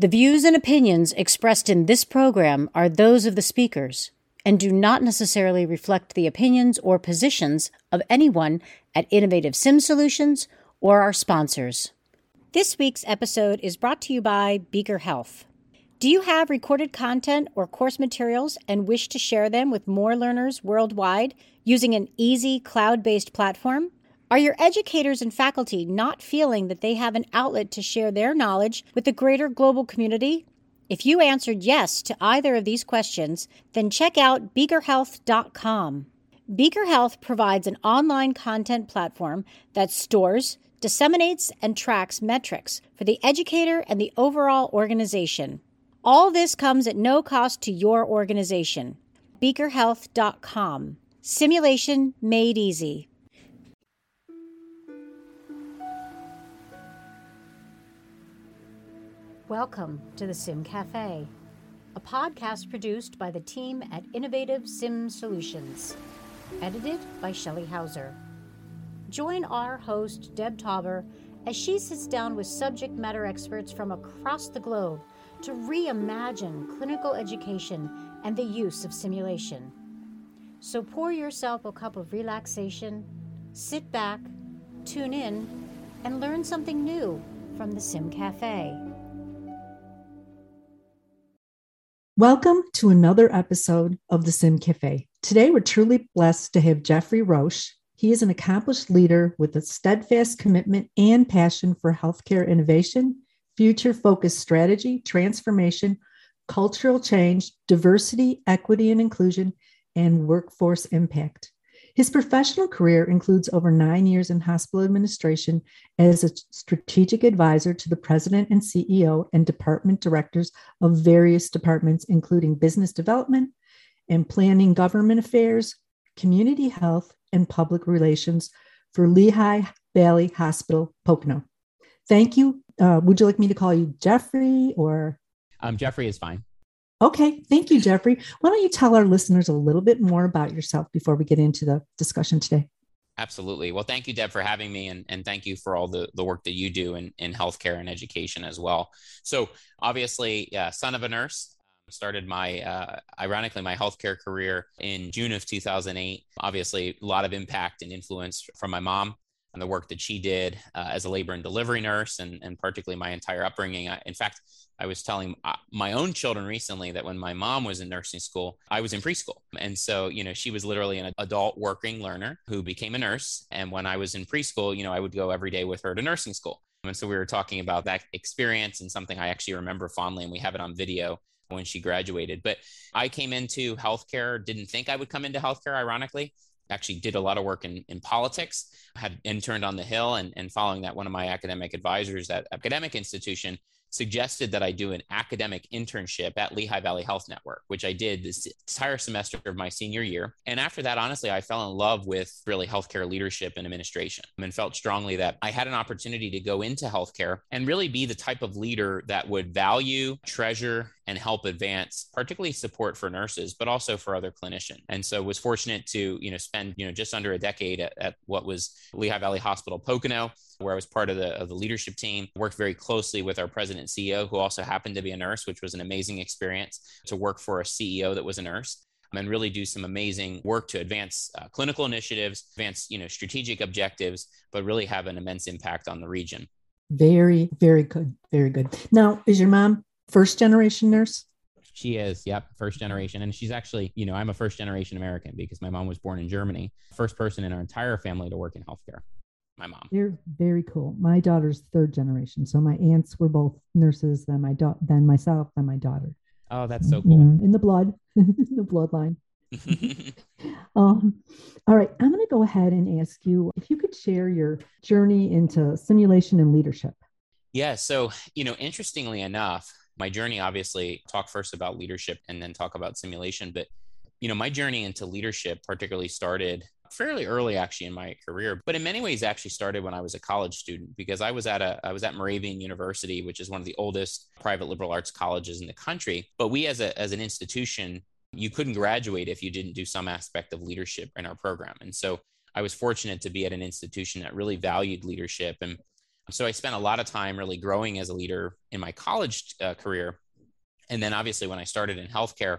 The views and opinions expressed in this program are those of the speakers and do not necessarily reflect the opinions or positions of anyone at Innovative Sim Solutions or our sponsors. This week's episode is brought to you by Beaker Health. Do you have recorded content or course materials and wish to share them with more learners worldwide using an easy cloud based platform? Are your educators and faculty not feeling that they have an outlet to share their knowledge with the greater global community? If you answered yes to either of these questions, then check out beakerhealth.com. Beaker Health provides an online content platform that stores, disseminates, and tracks metrics for the educator and the overall organization. All this comes at no cost to your organization. beakerhealth.com. Simulation made easy. Welcome to the Sim Cafe, a podcast produced by the team at Innovative Sim Solutions, edited by Shelley Hauser. Join our host, Deb Tauber, as she sits down with subject matter experts from across the globe to reimagine clinical education and the use of simulation. So pour yourself a cup of relaxation, sit back, tune in, and learn something new from the Sim Cafe. Welcome to another episode of the Sim Cafe. Today, we're truly blessed to have Geoffrey Roche. He is an accomplished leader with a steadfast commitment and passion for healthcare innovation, future focused strategy, transformation, cultural change, diversity, equity and inclusion, and workforce impact. His professional career includes over nine years in hospital administration as a strategic advisor to the president and CEO and department directors of various departments, including business development and planning government affairs, community health, and public relations for Lehigh Valley Hospital, Pocono. Thank you. Uh, would you like me to call you Geoffrey or? Um, Geoffrey is fine. Okay, thank you, Geoffrey. Why don't you tell our listeners a little bit more about yourself before we get into the discussion today? Absolutely. Well, thank you, Deb, for having me, and, and thank you for all the, the work that you do in, in healthcare and education as well. So, obviously, uh, son of a nurse, um, started my uh, ironically my healthcare career in June of 2008. Obviously, a lot of impact and influence from my mom and the work that she did uh, as a labor and delivery nurse, and, and particularly my entire upbringing. In fact, I was telling uh, my own children recently that when my mom was in nursing school, I was in preschool. And so, you know, she was literally an adult working learner who became a nurse. And when I was in preschool, you know, I would go every day with her to nursing school. And so we were talking about that experience and something I actually remember fondly, and we have it on video when she graduated. But I came into healthcare, didn't think I would come into healthcare, ironically actually did a lot of work in, in politics, had interned on the Hill, and, and following that, one of my academic advisors at academic institution suggested that I do an academic internship at Lehigh Valley Health Network, which I did this entire semester of my senior year. And after that, honestly, I fell in love with really healthcare leadership and administration and felt strongly that I had an opportunity to go into healthcare and really be the type of leader that would value, treasure, and help advance particularly support for nurses but also for other clinicians and so was fortunate to you know spend you know just under a decade at, at what was lehigh valley hospital pocono where I was part of the, of the leadership team, worked very closely with our president and CEO, who also happened to be a nurse, which was an amazing experience to work for a CEO that was a nurse and really do some amazing work to advance uh, clinical initiatives, advance you know strategic objectives, but really have an immense impact on the region. Very, very good, very good. Now, is your mom first generation nurse? She is, yep, first generation. And she's actually, you know, I'm a first generation American because my mom was born in Germany, first person in our entire family to work in healthcare. My mom. They're very cool. My daughter's third generation. So my aunts were both nurses, then my daughter, then myself, then my daughter. Oh, that's so cool. Mm-hmm. In the blood, the bloodline. um, all right, I'm going to go ahead and ask you if you could share your journey into simulation and leadership. Yeah. So, you know, interestingly enough, my journey obviously talk first about leadership and then talk about simulation but you know my journey into leadership particularly started fairly early actually in my career but in many ways actually started when i was a college student because i was at a i was at moravian university which is one of the oldest private liberal arts colleges in the country. But we as a as an institution you couldn't graduate if you didn't do some aspect of leadership in our program. And so i was fortunate to be at an institution that really valued leadership. And So I spent a lot of time really growing as a leader in my college uh, career. And then obviously, when I started in healthcare,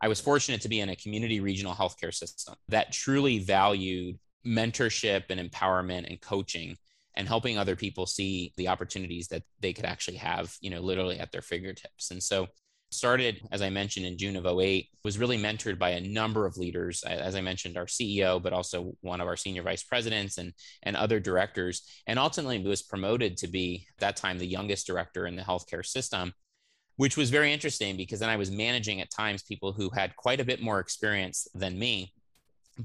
I was fortunate to be in a community regional healthcare system that truly valued mentorship and empowerment and coaching and helping other people see the opportunities that they could actually have, you know, literally at their fingertips. And so started as i mentioned in june of 08 was really mentored by a number of leaders as i mentioned our ceo but also one of our senior vice presidents and and other directors and ultimately was promoted to be at that time the youngest director in the healthcare system which was very interesting because then i was managing at times people who had quite a bit more experience than me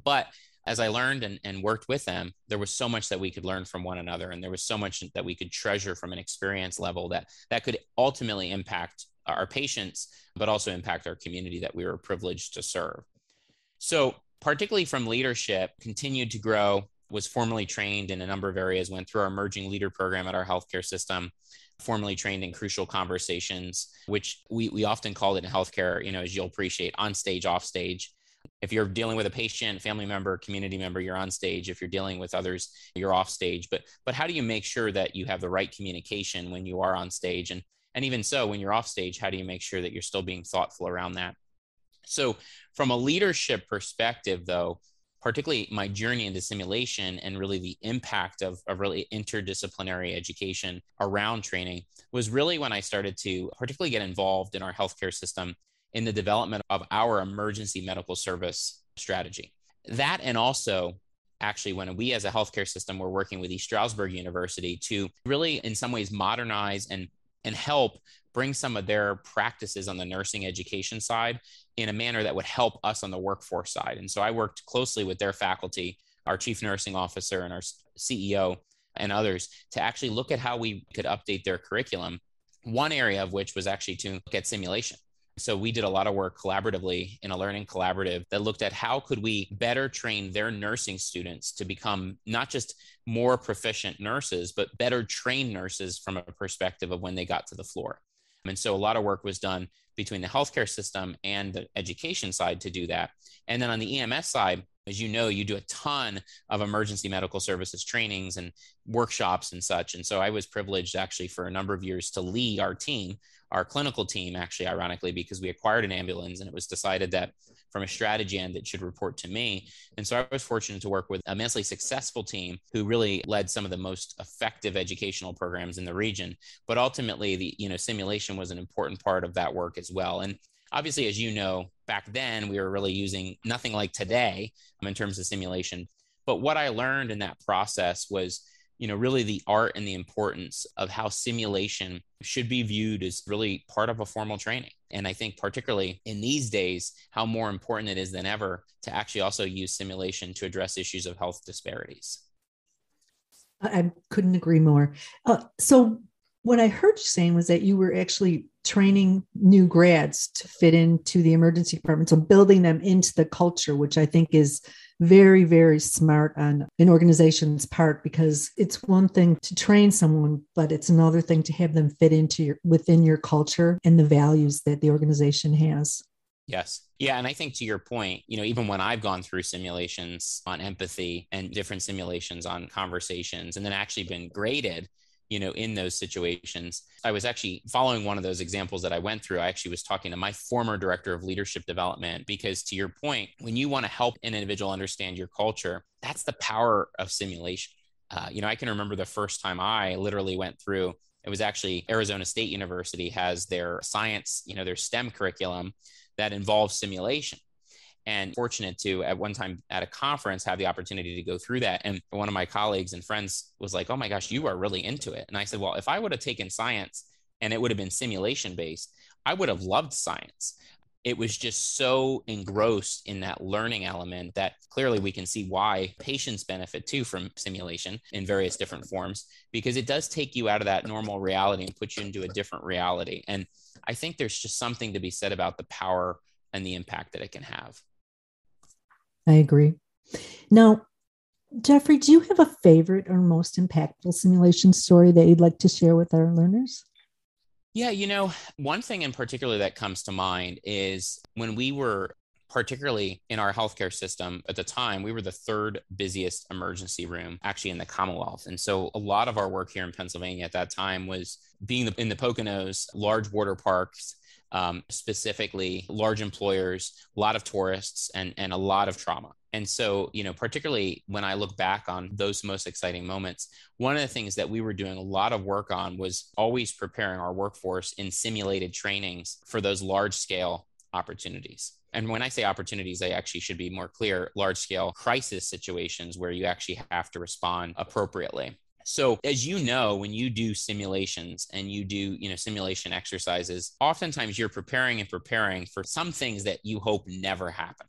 but as I learned and, and worked with them, there was so much that we could learn from one another. And there was so much that we could treasure from an experience level that that could ultimately impact our patients, but also impact our community that we were privileged to serve. So, particularly from leadership, continued to grow, was formally trained in a number of areas, went through our emerging leader program at our healthcare system, formally trained in crucial conversations, which we, we often call it in healthcare, you know, as you'll appreciate, on stage, off stage. If you're dealing with a patient, family member, community member, you're on stage. If you're dealing with others, you're off stage. But but how do you make sure that you have the right communication when you are on stage? And and even so, when you're off stage, how do you make sure that you're still being thoughtful around that? So, from a leadership perspective, though, particularly my journey into simulation and really the impact of, of really interdisciplinary education around training was really when I started to particularly get involved in our healthcare system in the development of our emergency medical service strategy. That and also actually when we as a healthcare system were working with East Stroudsburg University to really in some ways modernize and and help bring some of their practices on the nursing education side in a manner that would help us on the workforce side. And so I worked closely with their faculty, our chief nursing officer and our CEO and others to actually look at how we could update their curriculum. One area of which was actually to look at simulation. So we did a lot of work collaboratively in a learning collaborative that looked at how could we better train their nursing students to become not just more proficient nurses, but better trained nurses from a perspective of when they got to the floor. And so a lot of work was done between the healthcare system and the education side to do that. And then on the EMS side, as you know, you do a ton of emergency medical services trainings and workshops and such. And so I was privileged actually for a number of years to lead our team our clinical team, actually, ironically, because we acquired an ambulance and it was decided that from a strategy end, that should report to me. And so I was fortunate to work with a immensely successful team who really led some of the most effective educational programs in the region. But ultimately, the you know simulation was an important part of that work as well. And obviously, as you know, back then we were really using nothing like today um, in terms of simulation. But what I learned in that process was you know really the art and the importance of how simulation should be viewed as really part of a formal training. And i think particularly in these days how more important it is than ever to actually also use simulation to address issues of health disparities. I couldn't agree more. Uh, so what i heard you saying was that you were actually training new grads to fit into the emergency department so building them into the culture which i think is very very smart on an organization's part because it's one thing to train someone but it's another thing to have them fit into your within your culture and the values that the organization has Yes. Yeah. And I think to your point, you know, even when I've gone through simulations on empathy and different simulations on conversations and then actually been graded, you know, in those situations. I was actually following one of those examples that I went through. I actually was talking to my former director of leadership development because, to your point, when you want to help an individual understand your culture, that's the power of simulation. Uh, you know, I can remember the first time I literally went through. It was actually Arizona State University has their science, you know, their STEM curriculum that involves simulation and fortunate to at one time at a conference have the opportunity to go through that. And one of my colleagues and friends was like oh my gosh you are really into it. And i said well if i would have taken science and it would have been simulation based i would have loved science. It was just so engrossed in that learning element that clearly we can see why patients benefit too from simulation in various different forms because it does take you out of that normal reality and put you into a different reality. And i think there's just something to be said about the power and the impact that it can have I agree. Now, Geoffrey, do you have a favorite or most impactful simulation story that you'd like to share with our learners? Yeah, you know, one thing in particular that comes to mind is when we were particularly in our healthcare system at the time, we were the third busiest emergency room actually in the Commonwealth. And so a lot of our work here in Pennsylvania at that time was being in the Poconos, large water parks, um, specifically large employers, a lot of tourists, and, and a lot of trauma. And so, you know, particularly when I look back on those most exciting moments, one of the things that we were doing a lot of work on was always preparing our workforce in simulated trainings for those large scale opportunities. And when I say opportunities, I actually should be more clear large scale crisis situations where you actually have to respond appropriately. So, as you know, when you do simulations and you do, you know, simulation exercises, oftentimes you're preparing and preparing for some things that you hope never happen.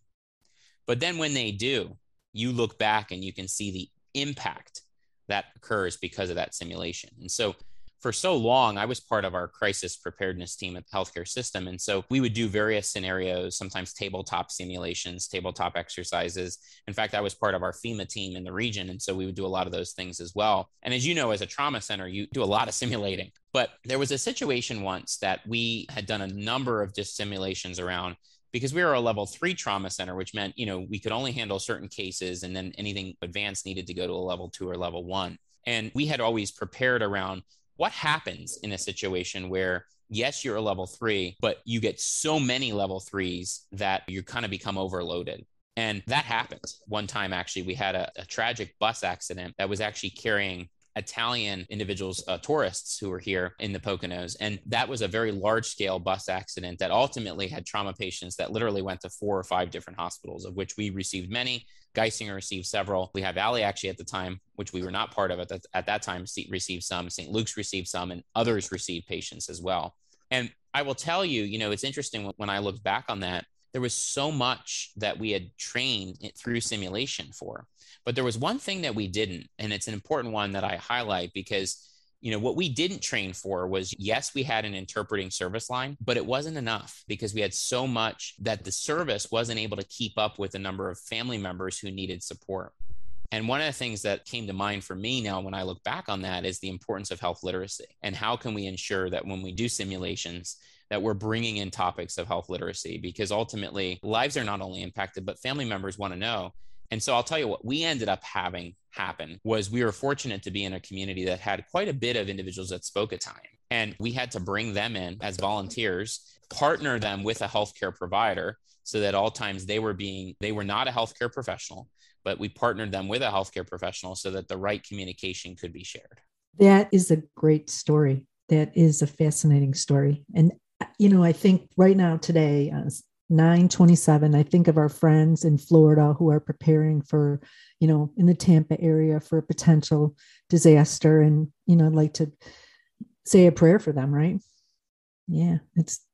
But then when they do, you look back and you can see the impact that occurs because of that simulation. And so for so long, I was part of our crisis preparedness team at the healthcare system. And so we would do various scenarios, sometimes tabletop simulations, tabletop exercises. In fact, I was part of our FEMA team in the region. And so we would do a lot of those things as well. And as you know, as a trauma center, you do a lot of simulating. But there was a situation once that we had done a number of just simulations around because we were a level three trauma center, which meant, you know, we could only handle certain cases and then anything advanced needed to go to a level two or level one. And we had always prepared around what happens in a situation where yes you're a level three but you get so many level threes that you kind of become overloaded. And that happened. One time actually we had a, a tragic bus accident that was actually carrying Italian individuals, uh, tourists who were here in the Poconos. And that was a very large scale bus accident that ultimately had trauma patients that literally went to four or five different hospitals, of which we received many. Geisinger received several. We have Valley actually at the time, which we were not part of at that, at that time, received some. St. Luke's received some, and others received patients as well. And I will tell you, you know, it's interesting when I look back on that, there was so much that we had trained through simulation for. But there was one thing that we didn't, and it's an important one that I highlight because you know what we didn't train for was yes we had an interpreting service line but it wasn't enough because we had so much that the service wasn't able to keep up with the number of family members who needed support and one of the things that came to mind for me now when I look back on that is the importance of health literacy and how can we ensure that when we do simulations that we're bringing in topics of health literacy because ultimately lives are not only impacted but family members want to know and so I'll tell you what we ended up having happen was we were fortunate to be in a community that had quite a bit of individuals that spoke at Italian. And we had to bring them in as volunteers, partner them with a healthcare provider so that all times they were being, they were not a healthcare professional, but we partnered them with a healthcare professional so that the right communication could be shared. That is a great story. That is a fascinating story. And, you know, I think right now, today, uh, 927 i think of our friends in florida who are preparing for you know in the tampa area for a potential disaster and you know i'd like to say a prayer for them right? Yeah it's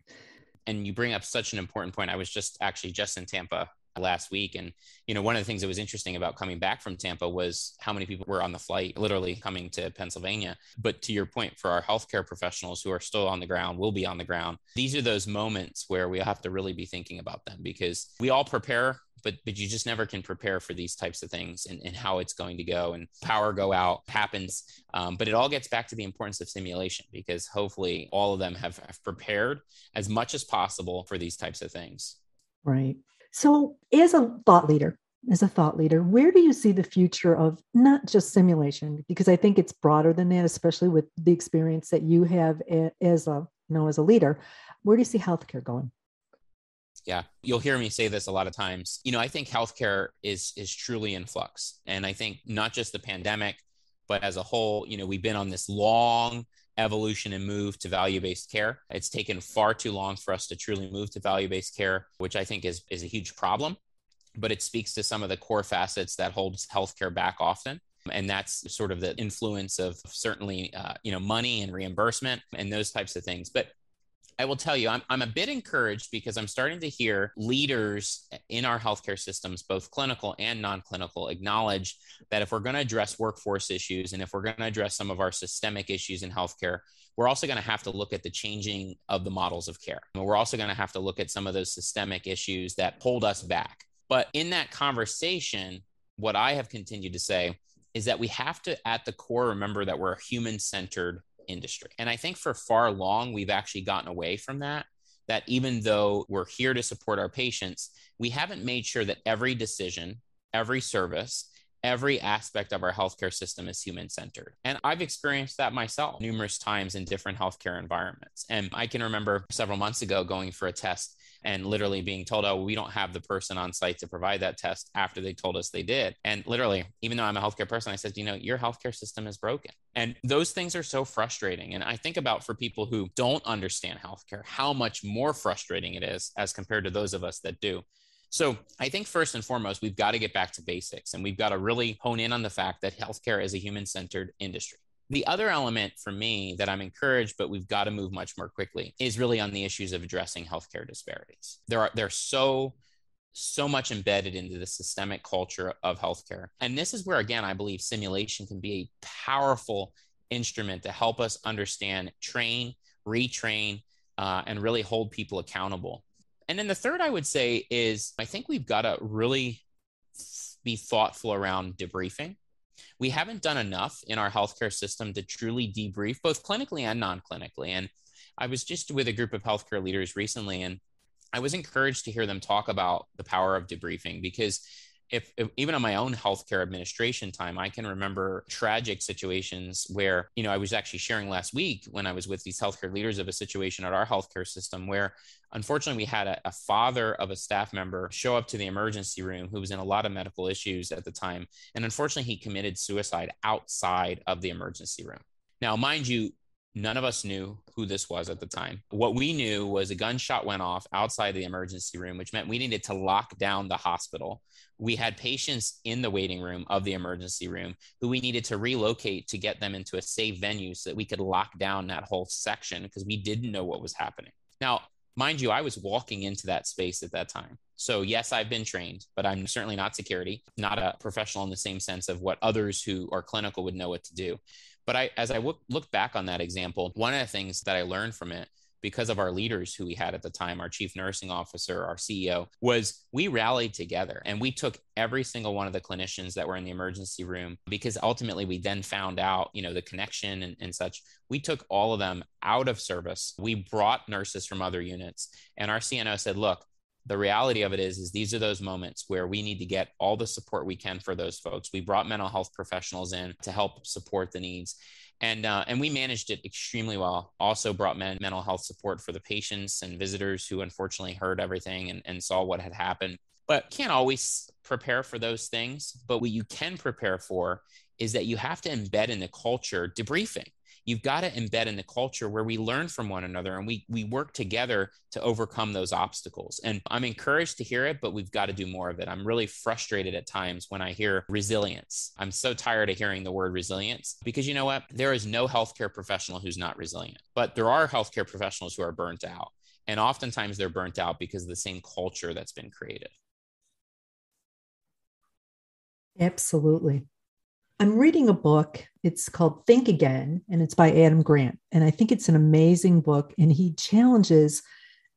and you bring up such an important point. I was just actually just in tampa last week. And, you know, one of the things that was interesting about coming back from Tampa was how many people were on the flight, literally coming to Pennsylvania. But to your point, for our healthcare professionals who are still on the ground, will be on the ground, these are those moments where we have to really be thinking about them because we all prepare but but you just never can prepare for these types of things and, and how it's going to go and power go out happens um, but it all gets back to the importance of simulation because hopefully all of them have, have prepared as much as possible for these types of things right so, as a thought leader, as a thought leader, where do you see the future of not just simulation? Because I think it's broader than that, especially with the experience that you have as a you know as a leader. Where do you see healthcare going? Yeah, you'll hear me say this a lot of times. You know, I think healthcare is is truly in flux, and I think not just the pandemic, but as a whole, you know, we've been on this long evolution and move to value based care. It's taken far too long for us to truly move to value based care, which I think is, is a huge problem. But it speaks to some of the core facets that holds healthcare back often and that's sort of the influence of certainly uh, you know money and reimbursement and those types of things but I will tell you, I'm, I'm a bit encouraged because I'm starting to hear leaders in our healthcare systems, both clinical and non clinical, acknowledge that if we're going to address workforce issues and if we're going to address some of our systemic issues in healthcare, we're also going to have to look at the changing of the models of care. And we're also going to have to look at some of those systemic issues that hold us back. But in that conversation, what I have continued to say is that we have to, at the core, remember that we're a human centered industry. And I think for far long, we've actually gotten away from that that even though we're here to support our patients, we haven't made sure that every decision, every service, every aspect of our healthcare system is human centered. And I've experienced that myself numerous times in different healthcare environments. And I can remember several months ago going for a test and literally being told, oh, we don't have the person on site to provide that test after they told us they did. And literally, even though I'm a healthcare person, I said, you know, your healthcare system is broken. And those things are so frustrating. And I think about for people who don't understand healthcare, how much more frustrating it is as compared to those of us that do. So I think first and foremost, we've got to get back to basics and we've got to really hone in on the fact that healthcare is a human centered industry. The other element for me that I'm encouraged, but we've got to move much more quickly, is really on the issues of addressing healthcare disparities. There are they're so so much embedded into the systemic culture of healthcare. And this is where again I believe simulation can be a powerful instrument to help us understand, train, retrain, uh, and really hold people accountable. And then the third I would say is I think we've got to really be thoughtful around debriefing we haven't done enough in our healthcare system to truly debrief both clinically and non-clinically. And i was just with a group of healthcare leaders recently and i was encouraged to hear them talk about the power of debriefing because if, if, even on my own healthcare administration time, I can remember tragic situations where, you know, I was actually sharing last week when I was with these healthcare leaders of a situation at our healthcare system where unfortunately we had a, a father of a staff member show up to the emergency room who was in a lot of medical issues at the time. And unfortunately, he committed suicide outside of the emergency room. Now, mind you, None of us knew who this was at the time. What we knew was a gunshot went off outside the emergency room, which meant we needed to lock down the hospital. We had patients in the waiting room of the emergency room who we needed to relocate to get them into a safe venue so that we could lock down that whole section because we didn't know what was happening. Now, mind you, I was walking into that space at that time. So, yes, I've been trained, but I'm certainly not security, not a professional in the same sense of what others who are clinical would know what to do. But I, as I w- look back on that example, one of the things that I learned from it because of our leaders who we had at the time, our chief nursing officer, our CEO, was we rallied together and we took every single one of the clinicians that were in the emergency room because ultimately we then found out, you know, the connection and, and such. We took all of them out of service. We brought nurses from other units and our CNO said, look, the reality of it is is these are those moments where we need to get all the support we can for those folks. We brought mental health professionals in to help support the needs. And uh, and we managed it extremely well. Also brought men- mental health support for the patients and visitors who unfortunately heard everything and, and saw what had happened. But can't always prepare for those things but what you can prepare for is that you have to embed in the culture debriefing you've got to embed in the culture where we learn from one another and we we work together to overcome those obstacles. And I'm encouraged to hear it, but we've got to do more of it. I'm really frustrated at times when I hear resilience. I'm so tired of hearing the word resilience because you know what? There is no healthcare professional who's not resilient, but there are healthcare professionals who are burnt out. And oftentimes they're burnt out because of the same culture that's been created. Absolutely. I'm reading a book. It's called Think Again, and it's by Adam Grant. And I think it's an amazing book. And he challenges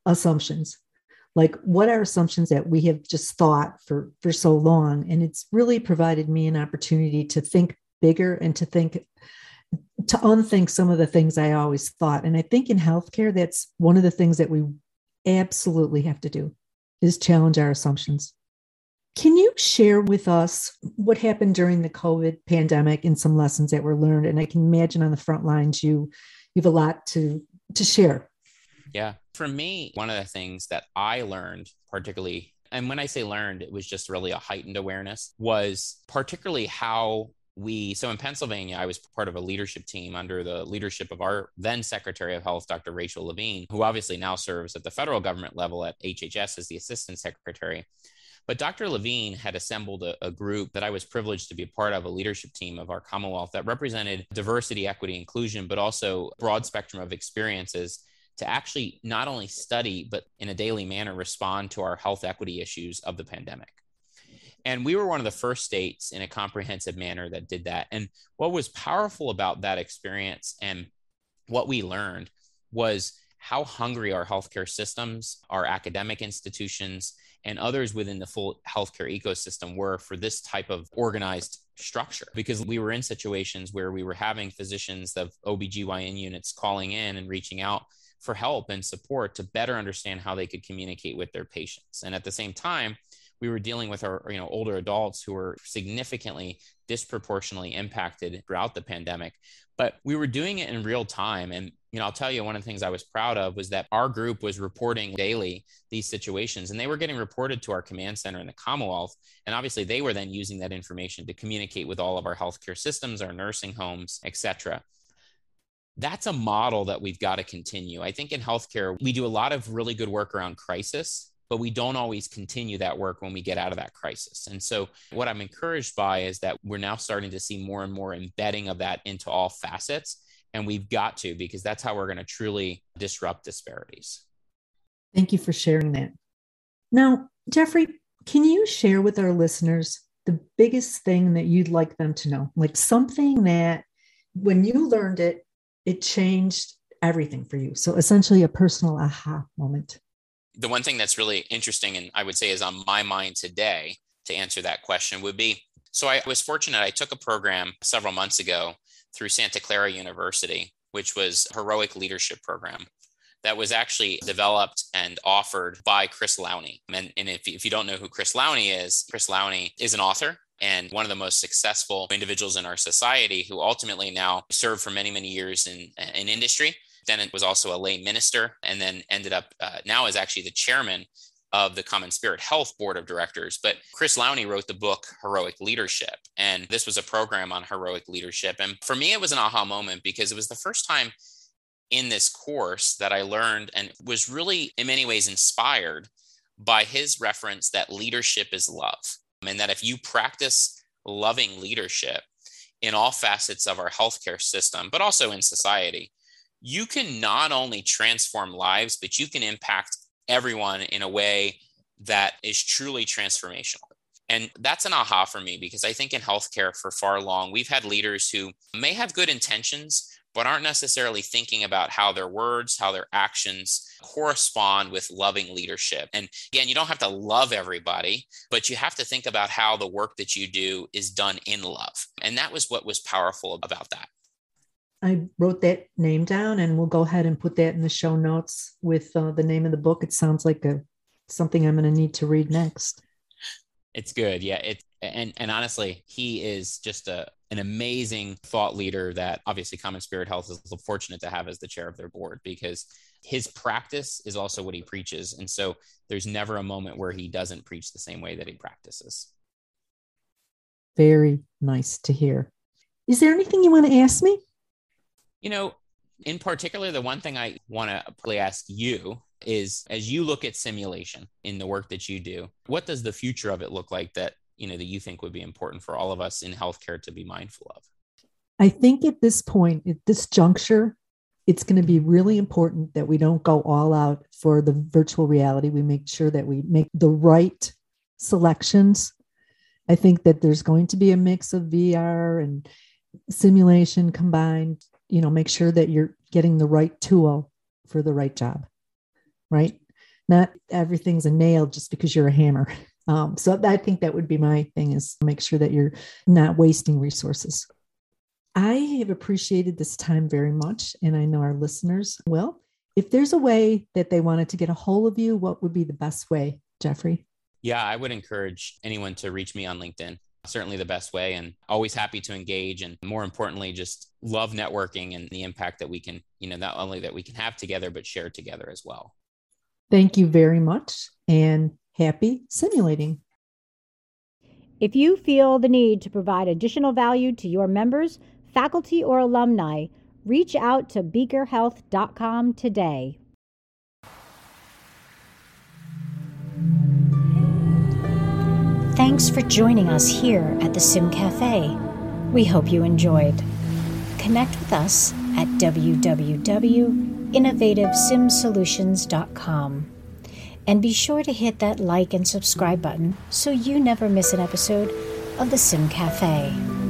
assumptions like what are assumptions that we have just thought for for so long and it's really provided me an opportunity to think bigger and to think to unthink some of the things i always thought and i think in healthcare that's one of the things that we absolutely have to do is challenge our assumptions can you share with us what happened during the COVID pandemic and some lessons that were learned? And I can imagine on the front lines you you have a lot to to share. Yeah. For me, one of the things that I learned, particularly, and when I say learned, it was just really a heightened awareness, was particularly how we so in Pennsylvania, I was part of a leadership team under the leadership of our then Secretary of Health, Dr. Rachel Levine, who obviously now serves at the federal government level at HHS as the Assistant Secretary. But Dr. Levine had assembled a, a, group that I was privileged to be a part of, a leadership team of our Commonwealth that represented diversity, equity, inclusion, but also broad spectrum of experiences to actually not only study, but in a daily manner respond to our health equity issues of the pandemic. And we were one of the first states in a comprehensive manner that did that. And what was powerful about that experience and what we learned was how hungry our healthcare systems, our academic institutions, and others within the full healthcare ecosystem were for this type of organized structure because we were in situations where we were having physicians of OBGYN units calling in and reaching out for help and support to better understand how they could communicate with their patients. And at the same time, we were dealing with our you know older adults who were significantly disproportionately impacted throughout the pandemic but we were doing it in real time. And you know i'll tell you one of the things i was proud of was that our group was reporting daily these situations and they were getting reported to our command center in the commonwealth. And obviously they were then using that information to communicate with all of our healthcare systems our nursing homes etc that's a model that we've got to continue. I think in healthcare we do a lot of really good work around crisis but we don't always continue that work when we get out of that crisis. And so, what I'm encouraged by is that we're now starting to see more and more embedding of that into all facets. And we've got to, because that's how we're going to truly disrupt disparities. Thank you for sharing that. Now, Geoffrey, can you share with our listeners the biggest thing that you'd like them to know? Like something that when you learned it, it changed everything for you. So essentially a personal aha moment the one thing that's really interesting and I would say is on my mind today to answer that question would be so I was fortunate I took a program several months ago through Santa Clara University which was heroic leadership program that was actually developed and offered by Chris Lowney. And, and if, if you don't know who Chris Lowney is, Chris Lowney is an author and one of the most successful individuals in our society who ultimately now served for many, many years in, in industry then it was also a lay minister, and then ended up uh, now is actually the chairman of the Common Spirit Health Board of Directors. But Chris Lowney wrote the book Heroic Leadership. And this was a program on heroic leadership. And for me, it was an aha moment because it was the first time in this course that I learned and was really, in many ways, inspired by his reference that leadership is love. And that if you practice loving leadership in all facets of our healthcare system, but also in society, you can not only transform lives, but you can impact everyone in a way that is truly transformational. And that's an aha for me because I think in healthcare for far long, we've had leaders who may have good intentions, but aren't necessarily thinking about how their words, how their actions correspond with loving leadership. And again, you don't have to love everybody, but you have to think about how the work that you do is done in love. And that was what was powerful about that. I wrote that name down, and we'll go ahead and put that in the show notes with uh, the name of the book. It sounds like a something I'm going to need to read next. It's good, yeah. It and and honestly, he is just a an amazing thought leader that obviously Common Spirit Health is fortunate to have as the chair of their board because his practice is also what he preaches, and so there's never a moment where he doesn't preach the same way that he practices. Very nice to hear. Is there anything you want to ask me? You know, in particular, the one thing I want to probably ask you is as you look at simulation in the work that you do, what does the future of it look like that, you know, that you think would be important for all of us in healthcare to be mindful of? I think at this point, at this juncture, it's going to be really important that we don't go all out for the virtual reality. We make sure that we make the right selections. I think that there's going to be a mix of VR and simulation combined you know make sure that you're getting the right tool for the right job right? Not everything's a nail just because you're a hammer. Um, so i think that would be my thing is make sure that you're not wasting resources. I have appreciated this time very much and i know our listeners will. If there's a way that they wanted to get a hold of you what would be the best way geoffrey? Yeah i would encourage anyone to reach me on linkedin certainly the best way and always happy to engage and more importantly just love networking and the impact that we can you know not only that we can have together but share together as well. Thank you very much and happy simulating. If you feel the need to provide additional value to your members faculty or alumni reach out to beakerhealth.com today Thanks for joining us here at the Sim Cafe. We hope you enjoyed. Connect with us at www.innovativesimsolutions.com. And be sure to hit that like and subscribe button so you never miss an episode of the Sim Cafe.